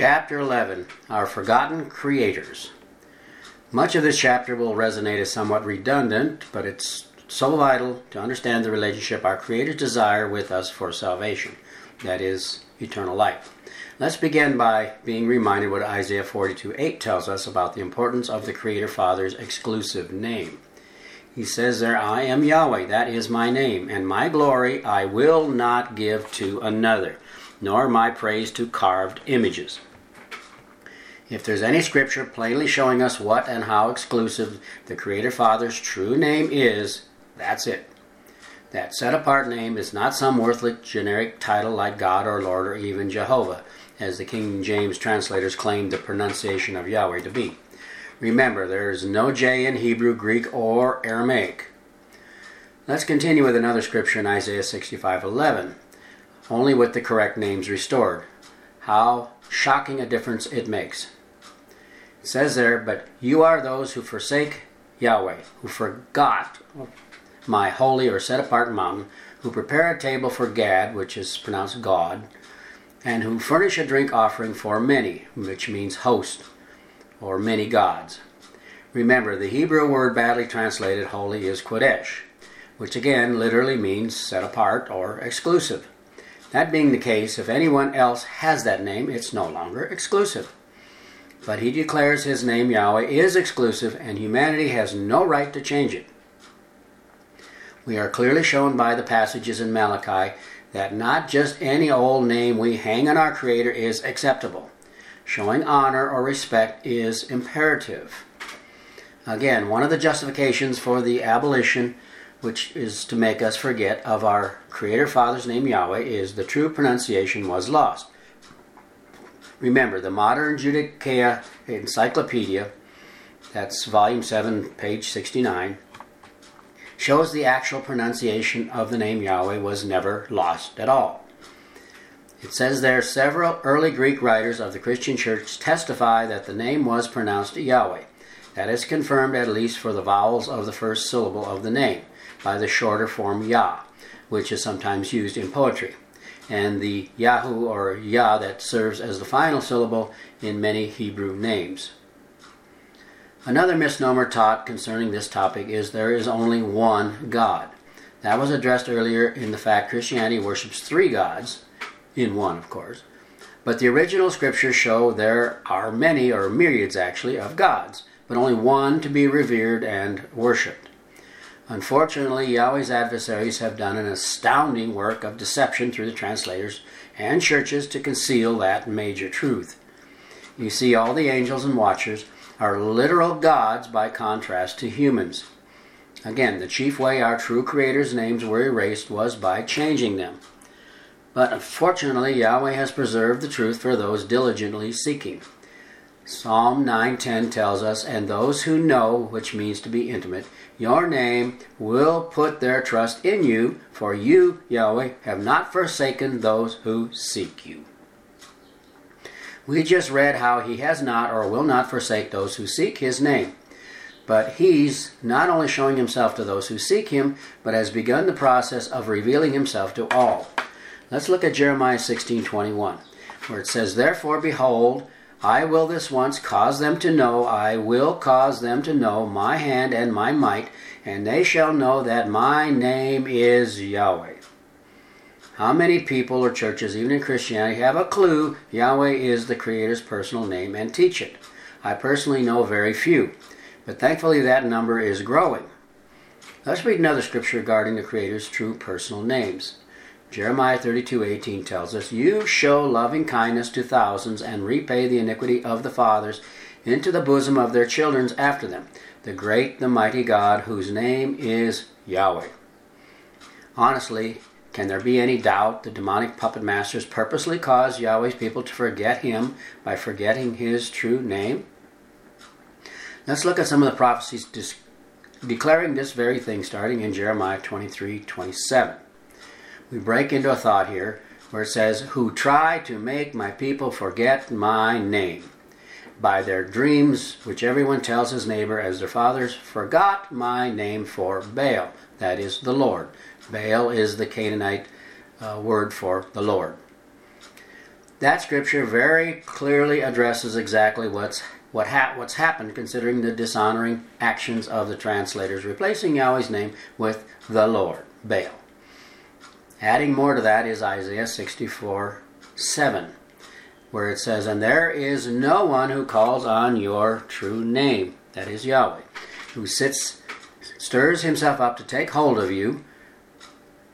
Chapter 11 Our Forgotten Creators. Much of this chapter will resonate as somewhat redundant, but it's so vital to understand the relationship our Creator's desire with us for salvation, that is, eternal life. Let's begin by being reminded what Isaiah 42 8 tells us about the importance of the Creator Father's exclusive name. He says there, I am Yahweh, that is my name, and my glory I will not give to another, nor my praise to carved images. If there's any scripture plainly showing us what and how exclusive the Creator Father's true name is, that's it. That set apart name is not some worthless generic title like God or Lord or even Jehovah, as the King James translators claim the pronunciation of Yahweh to be. Remember, there is no J in Hebrew, Greek, or Aramaic. Let's continue with another scripture in Isaiah 65:11, only with the correct names restored. How shocking a difference it makes. It says there, But you are those who forsake Yahweh, who forgot my holy or set apart mountain, who prepare a table for Gad, which is pronounced God, and who furnish a drink offering for many, which means host or many gods. Remember, the Hebrew word badly translated holy is Kodesh, which again literally means set apart or exclusive. That being the case, if anyone else has that name, it's no longer exclusive. But he declares his name Yahweh is exclusive and humanity has no right to change it. We are clearly shown by the passages in Malachi that not just any old name we hang on our Creator is acceptable. Showing honor or respect is imperative. Again, one of the justifications for the abolition, which is to make us forget of our Creator Father's name Yahweh, is the true pronunciation was lost. Remember, the Modern Judaica Encyclopedia, that's volume 7, page 69, shows the actual pronunciation of the name Yahweh was never lost at all. It says there several early Greek writers of the Christian church testify that the name was pronounced Yahweh. That is confirmed at least for the vowels of the first syllable of the name by the shorter form Yah, which is sometimes used in poetry, and the Yahu or Yah that serves as the final syllable in many Hebrew names. Another misnomer taught concerning this topic is there is only one God. That was addressed earlier in the fact Christianity worships three gods in one, of course. But the original scriptures show there are many, or myriads actually, of gods, but only one to be revered and worshipped. Unfortunately, Yahweh's adversaries have done an astounding work of deception through the translators and churches to conceal that major truth. You see, all the angels and watchers are literal gods by contrast to humans. Again, the chief way our true Creator's names were erased was by changing them. But unfortunately, Yahweh has preserved the truth for those diligently seeking. Psalm 9:10 tells us, "And those who know, which means to be intimate, your name will put their trust in you, for you, Yahweh, have not forsaken those who seek you." We just read how he has not or will not forsake those who seek his name. But he's not only showing himself to those who seek him, but has begun the process of revealing himself to all. Let's look at Jeremiah 16:21, where it says, "Therefore behold, I will this once cause them to know, I will cause them to know my hand and my might, and they shall know that my name is Yahweh." How many people or churches, even in Christianity, have a clue Yahweh is the Creator's personal name and teach it? I personally know very few, but thankfully that number is growing. Let's read another scripture regarding the Creator's true personal names. Jeremiah 32:18 tells us, "You show loving kindness to thousands and repay the iniquity of the fathers into the bosom of their children after them, the great, the mighty God, whose name is Yahweh." Honestly, can there be any doubt the demonic puppet masters purposely cause Yahweh's people to forget him by forgetting his true name? Let's look at some of the prophecies declaring this very thing starting in Jeremiah 23:27 we break into a thought here where it says, Who try to make my people forget my name by their dreams, which everyone tells his neighbor as their fathers forgot my name for Baal, that is the Lord. Baal is the Canaanite uh, word for the Lord. That scripture very clearly addresses exactly what's what ha- what's happened considering the dishonoring actions of the translators, replacing Yahweh's name with the Lord, Baal. Adding more to that is Isaiah 64 7, where it says, And there is no one who calls on your true name, that is Yahweh, who sits, stirs himself up to take hold of you.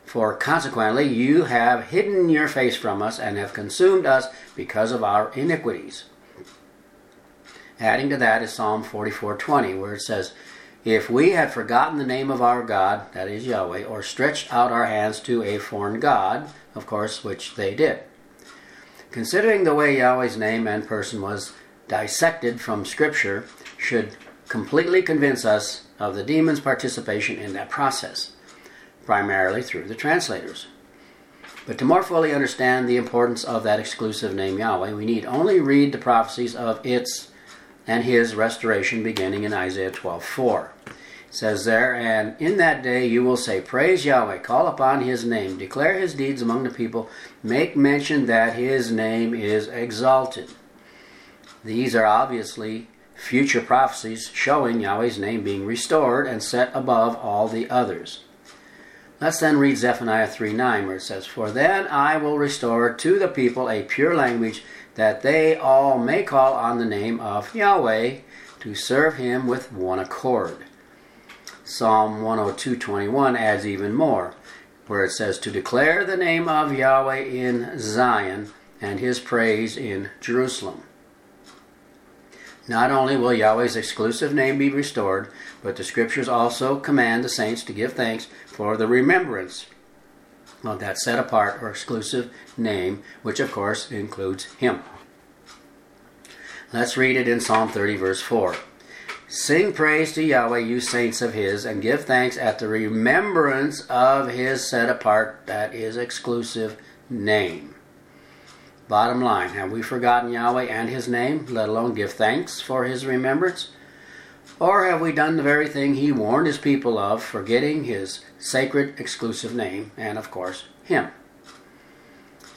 For consequently, you have hidden your face from us and have consumed us because of our iniquities. Adding to that is Psalm 44:20, where it says, "If we had forgotten the name of our God, that is Yahweh, or stretched out our hands to a foreign god, of course, which they did." Considering the way Yahweh's name and person was dissected from Scripture, should completely convince us of the demon's participation in that process, primarily through the translators. But to more fully understand the importance of that exclusive name Yahweh, we need only read the prophecies of its and his restoration beginning in Isaiah 12:4. It says there, and in that day you will say, Praise Yahweh, call upon his name, declare his deeds among the people, make mention that his name is exalted. These are obviously future prophecies showing Yahweh's name being restored and set above all the others. Let's then read Zephaniah 3 9, where it says, For then I will restore to the people a pure language that they all may call on the name of Yahweh to serve him with one accord. Psalm 102:21 adds even more, where it says to declare the name of Yahweh in Zion and his praise in Jerusalem. Not only will Yahweh's exclusive name be restored, but the scriptures also command the saints to give thanks for the remembrance of that set apart or exclusive name, which of course includes Him. Let's read it in Psalm 30, verse 4. Sing praise to Yahweh, you saints of His, and give thanks at the remembrance of His set apart, that is, exclusive name. Bottom line, have we forgotten Yahweh and His name, let alone give thanks for His remembrance? Or have we done the very thing He warned His people of, forgetting His sacred exclusive name, and of course, Him?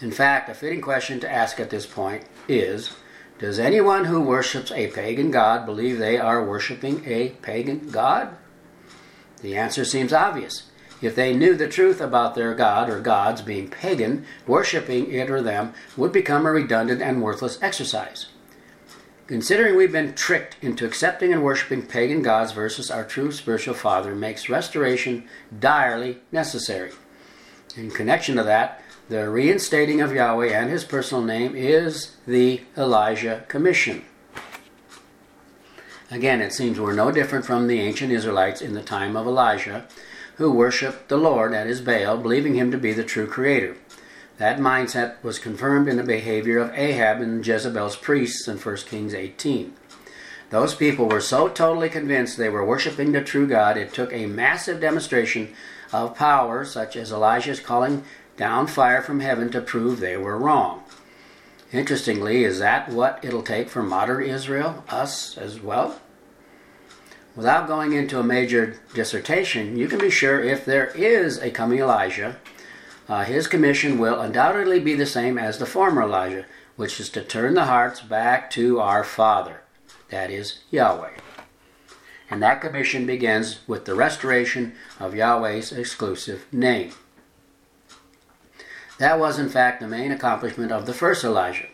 In fact, a fitting question to ask at this point is Does anyone who worships a pagan god believe they are worshiping a pagan god? The answer seems obvious. If they knew the truth about their god or gods being pagan, worshipping it or them would become a redundant and worthless exercise. Considering we've been tricked into accepting and worshiping pagan gods versus our true spiritual Father makes restoration direly necessary. In connection to that, the reinstating of Yahweh and his personal name is the Elijah Commission. Again, it seems we're no different from the ancient Israelites in the time of Elijah, who worshiped the Lord, that is Baal, believing him to be the true creator. That mindset was confirmed in the behavior of Ahab and Jezebel's priests in 1 Kings 18. Those people were so totally convinced they were worshiping the true God, it took a massive demonstration of power, such as Elijah's calling down fire from heaven, to prove they were wrong. Interestingly, is that what it'll take for modern Israel, us as well? Without going into a major dissertation, you can be sure if there is a coming Elijah, uh, his commission will undoubtedly be the same as the former Elijah, which is to turn the hearts back to our Father, that is, Yahweh. And that commission begins with the restoration of Yahweh's exclusive name. That was, in fact, the main accomplishment of the first Elijah.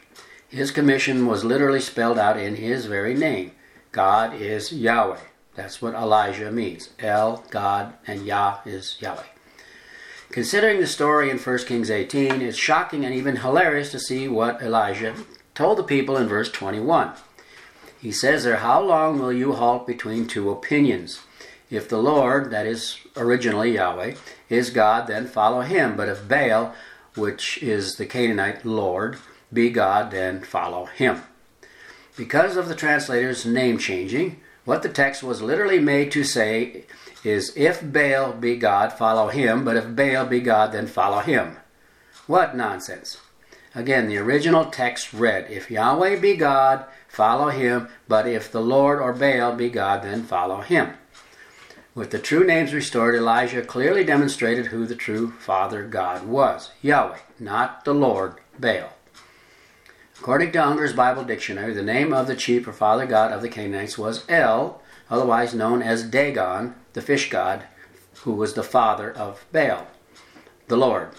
His commission was literally spelled out in his very name God is Yahweh. That's what Elijah means. El, God, and Yah is Yahweh. Considering the story in 1 Kings 18, it's shocking and even hilarious to see what Elijah told the people in verse 21. He says there, How long will you halt between two opinions? If the Lord, that is originally Yahweh, is God, then follow him. But if Baal, which is the Canaanite Lord, be God, then follow him. Because of the translator's name changing, what the text was literally made to say is if Baal be God, follow him, but if Baal be God, then follow him. What nonsense. Again, the original text read, If Yahweh be God, follow him, but if the Lord or Baal be God, then follow him. With the true names restored, Elijah clearly demonstrated who the true Father God was Yahweh, not the Lord Baal. According to Unger's Bible Dictionary, the name of the chief or father god of the Canaanites was El, otherwise known as Dagon, the fish god, who was the father of Baal, the Lord.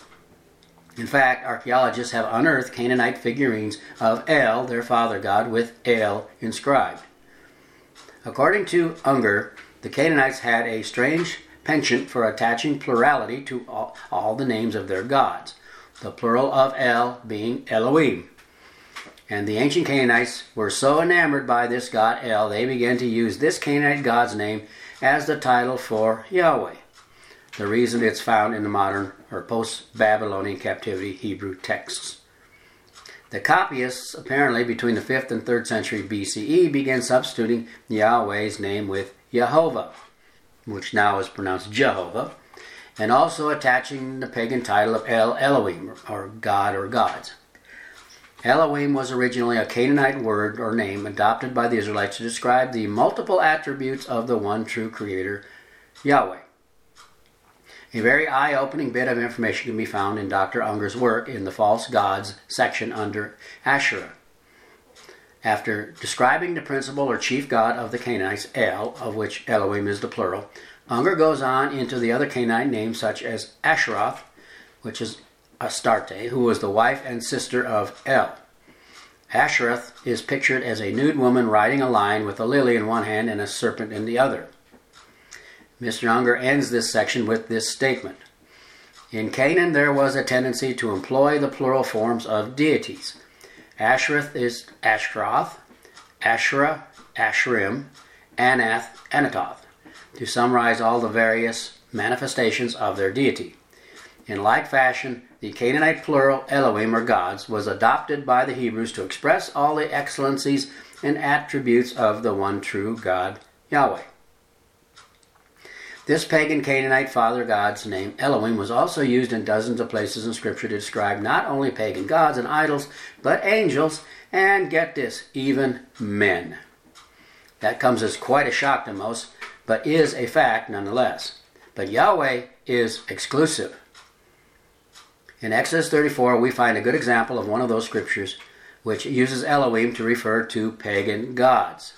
In fact, archaeologists have unearthed Canaanite figurines of El, their father god, with El inscribed. According to Unger, the Canaanites had a strange penchant for attaching plurality to all, all the names of their gods, the plural of El being Elohim. And the ancient Canaanites were so enamored by this god El, they began to use this Canaanite god's name as the title for Yahweh. The reason it's found in the modern or post Babylonian captivity Hebrew texts. The copyists, apparently between the 5th and 3rd century BCE, began substituting Yahweh's name with Jehovah, which now is pronounced Jehovah, and also attaching the pagan title of El Elohim, or God or gods. Elohim was originally a Canaanite word or name adopted by the Israelites to describe the multiple attributes of the one true Creator, Yahweh. A very eye opening bit of information can be found in Dr. Unger's work in the False Gods section under Asherah. After describing the principal or chief god of the Canaanites, El, of which Elohim is the plural, Unger goes on into the other Canaanite names such as Asheroth, which is Astarte, who was the wife and sister of El. Asheroth is pictured as a nude woman riding a lion with a lily in one hand and a serpent in the other. Mr. Unger ends this section with this statement. In Canaan, there was a tendency to employ the plural forms of deities. Ashereth is Ashtaroth, Asherah, Asherim, Anath, Anathoth, to summarize all the various manifestations of their deity. In like fashion, the Canaanite plural Elohim or gods was adopted by the Hebrews to express all the excellencies and attributes of the one true God, Yahweh. This pagan Canaanite father god's name, Elohim, was also used in dozens of places in Scripture to describe not only pagan gods and idols, but angels, and get this, even men. That comes as quite a shock to most, but is a fact nonetheless. But Yahweh is exclusive. In Exodus 34, we find a good example of one of those scriptures which uses Elohim to refer to pagan gods.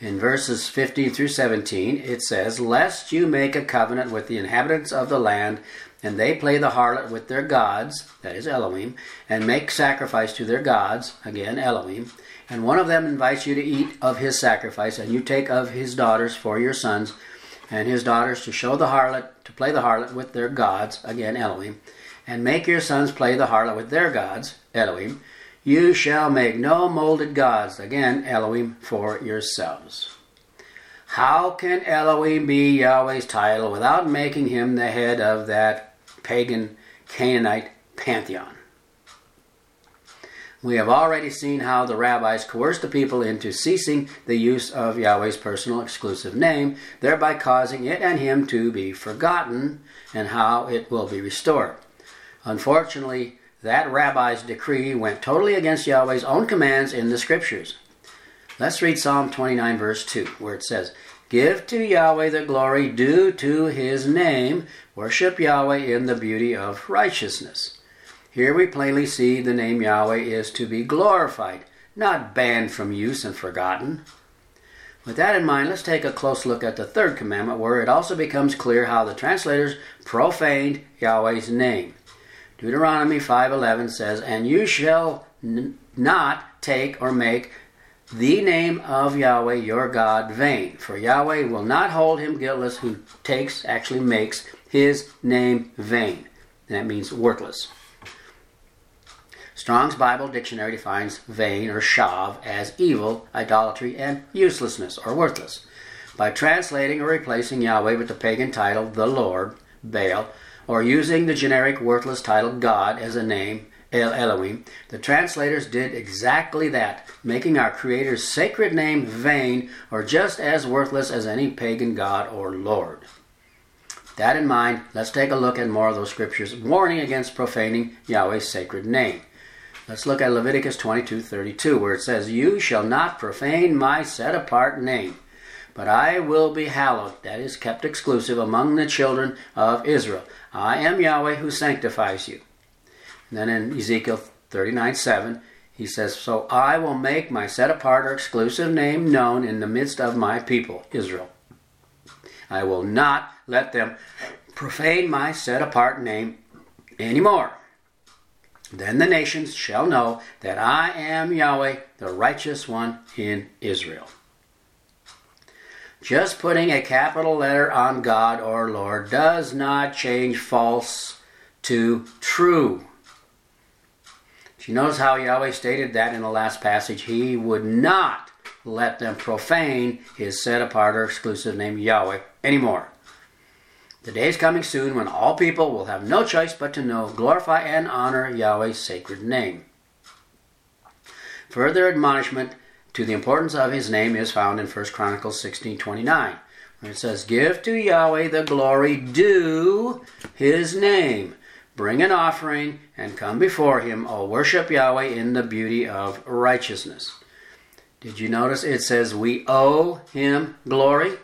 In verses 15 through 17, it says, Lest you make a covenant with the inhabitants of the land, and they play the harlot with their gods, that is Elohim, and make sacrifice to their gods, again Elohim, and one of them invites you to eat of his sacrifice, and you take of his daughters for your sons, and his daughters to show the harlot, to play the harlot with their gods, again Elohim, and make your sons play the harlot with their gods, Elohim, you shall make no molded gods, again, Elohim, for yourselves. How can Elohim be Yahweh's title without making him the head of that pagan Canaanite pantheon? We have already seen how the rabbis coerced the people into ceasing the use of Yahweh's personal exclusive name, thereby causing it and him to be forgotten, and how it will be restored. Unfortunately, that rabbi's decree went totally against Yahweh's own commands in the scriptures. Let's read Psalm 29, verse 2, where it says, Give to Yahweh the glory due to his name. Worship Yahweh in the beauty of righteousness. Here we plainly see the name Yahweh is to be glorified, not banned from use and forgotten. With that in mind, let's take a close look at the third commandment, where it also becomes clear how the translators profaned Yahweh's name. Deuteronomy 5:11 says, "And you shall n- not take or make the name of Yahweh your God vain, for Yahweh will not hold him guiltless who takes actually makes his name vain." That means worthless. Strong's Bible Dictionary defines vain or shav as evil, idolatry, and uselessness or worthless. By translating or replacing Yahweh with the pagan title, the Lord, Baal, or using the generic worthless title God as a name, El Elohim, the translators did exactly that, making our Creator's sacred name vain or just as worthless as any pagan god or lord. That in mind, let's take a look at more of those scriptures warning against profaning Yahweh's sacred name. Let's look at Leviticus 22:32 where it says, "You shall not profane my set apart name, but I will be hallowed, that is kept exclusive among the children of Israel. I am Yahweh who sanctifies you. And then in Ezekiel 39 7, He says, So I will make my set apart or exclusive name known in the midst of my people, Israel. I will not let them profane my set apart name anymore. Then the nations shall know that I am Yahweh, the righteous one in Israel. Just putting a capital letter on God or Lord does not change false to true. You notice how Yahweh stated that in the last passage? He would not let them profane his set apart or exclusive name Yahweh anymore. The day is coming soon when all people will have no choice but to know, glorify, and honor Yahweh's sacred name. Further admonishment to the importance of his name is found in 1 Chronicles 16:29, where it says, "Give to Yahweh the glory due his name. Bring an offering and come before him. O worship Yahweh in the beauty of righteousness." Did you notice it says we owe him glory?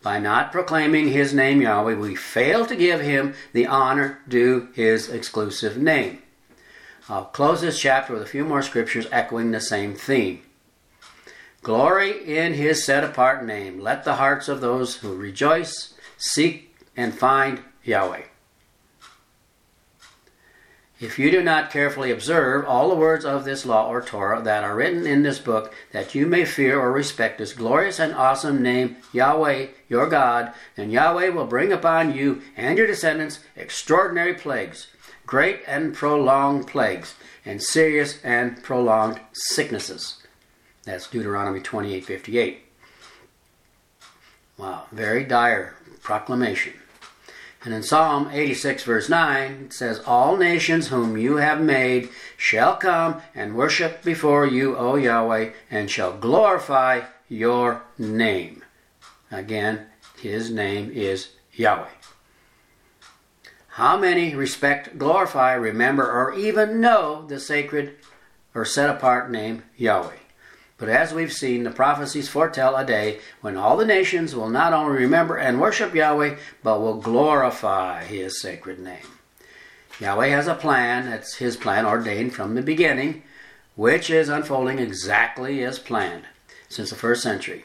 By not proclaiming his name Yahweh, we fail to give him the honor due his exclusive name. I'll close this chapter with a few more scriptures echoing the same theme. Glory in his set apart name. Let the hearts of those who rejoice seek and find Yahweh. If you do not carefully observe all the words of this law or Torah that are written in this book, that you may fear or respect this glorious and awesome name, Yahweh, your God, then Yahweh will bring upon you and your descendants extraordinary plagues, great and prolonged plagues, and serious and prolonged sicknesses. That's Deuteronomy 28:58. Wow, very dire proclamation. And in Psalm 86, verse 9, it says, All nations whom you have made shall come and worship before you, O Yahweh, and shall glorify your name. Again, his name is Yahweh. How many respect, glorify, remember, or even know the sacred or set apart name Yahweh? But as we've seen, the prophecies foretell a day when all the nations will not only remember and worship Yahweh, but will glorify His sacred name. Yahweh has a plan, that's His plan ordained from the beginning, which is unfolding exactly as planned since the first century.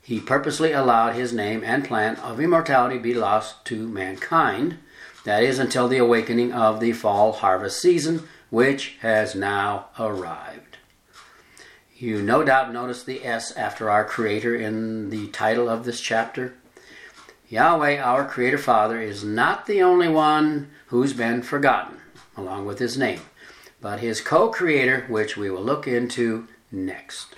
He purposely allowed His name and plan of immortality be lost to mankind, that is, until the awakening of the fall harvest season, which has now arrived. You no doubt noticed the S after our Creator in the title of this chapter. Yahweh, our Creator Father, is not the only one who's been forgotten, along with his name, but his co creator, which we will look into next.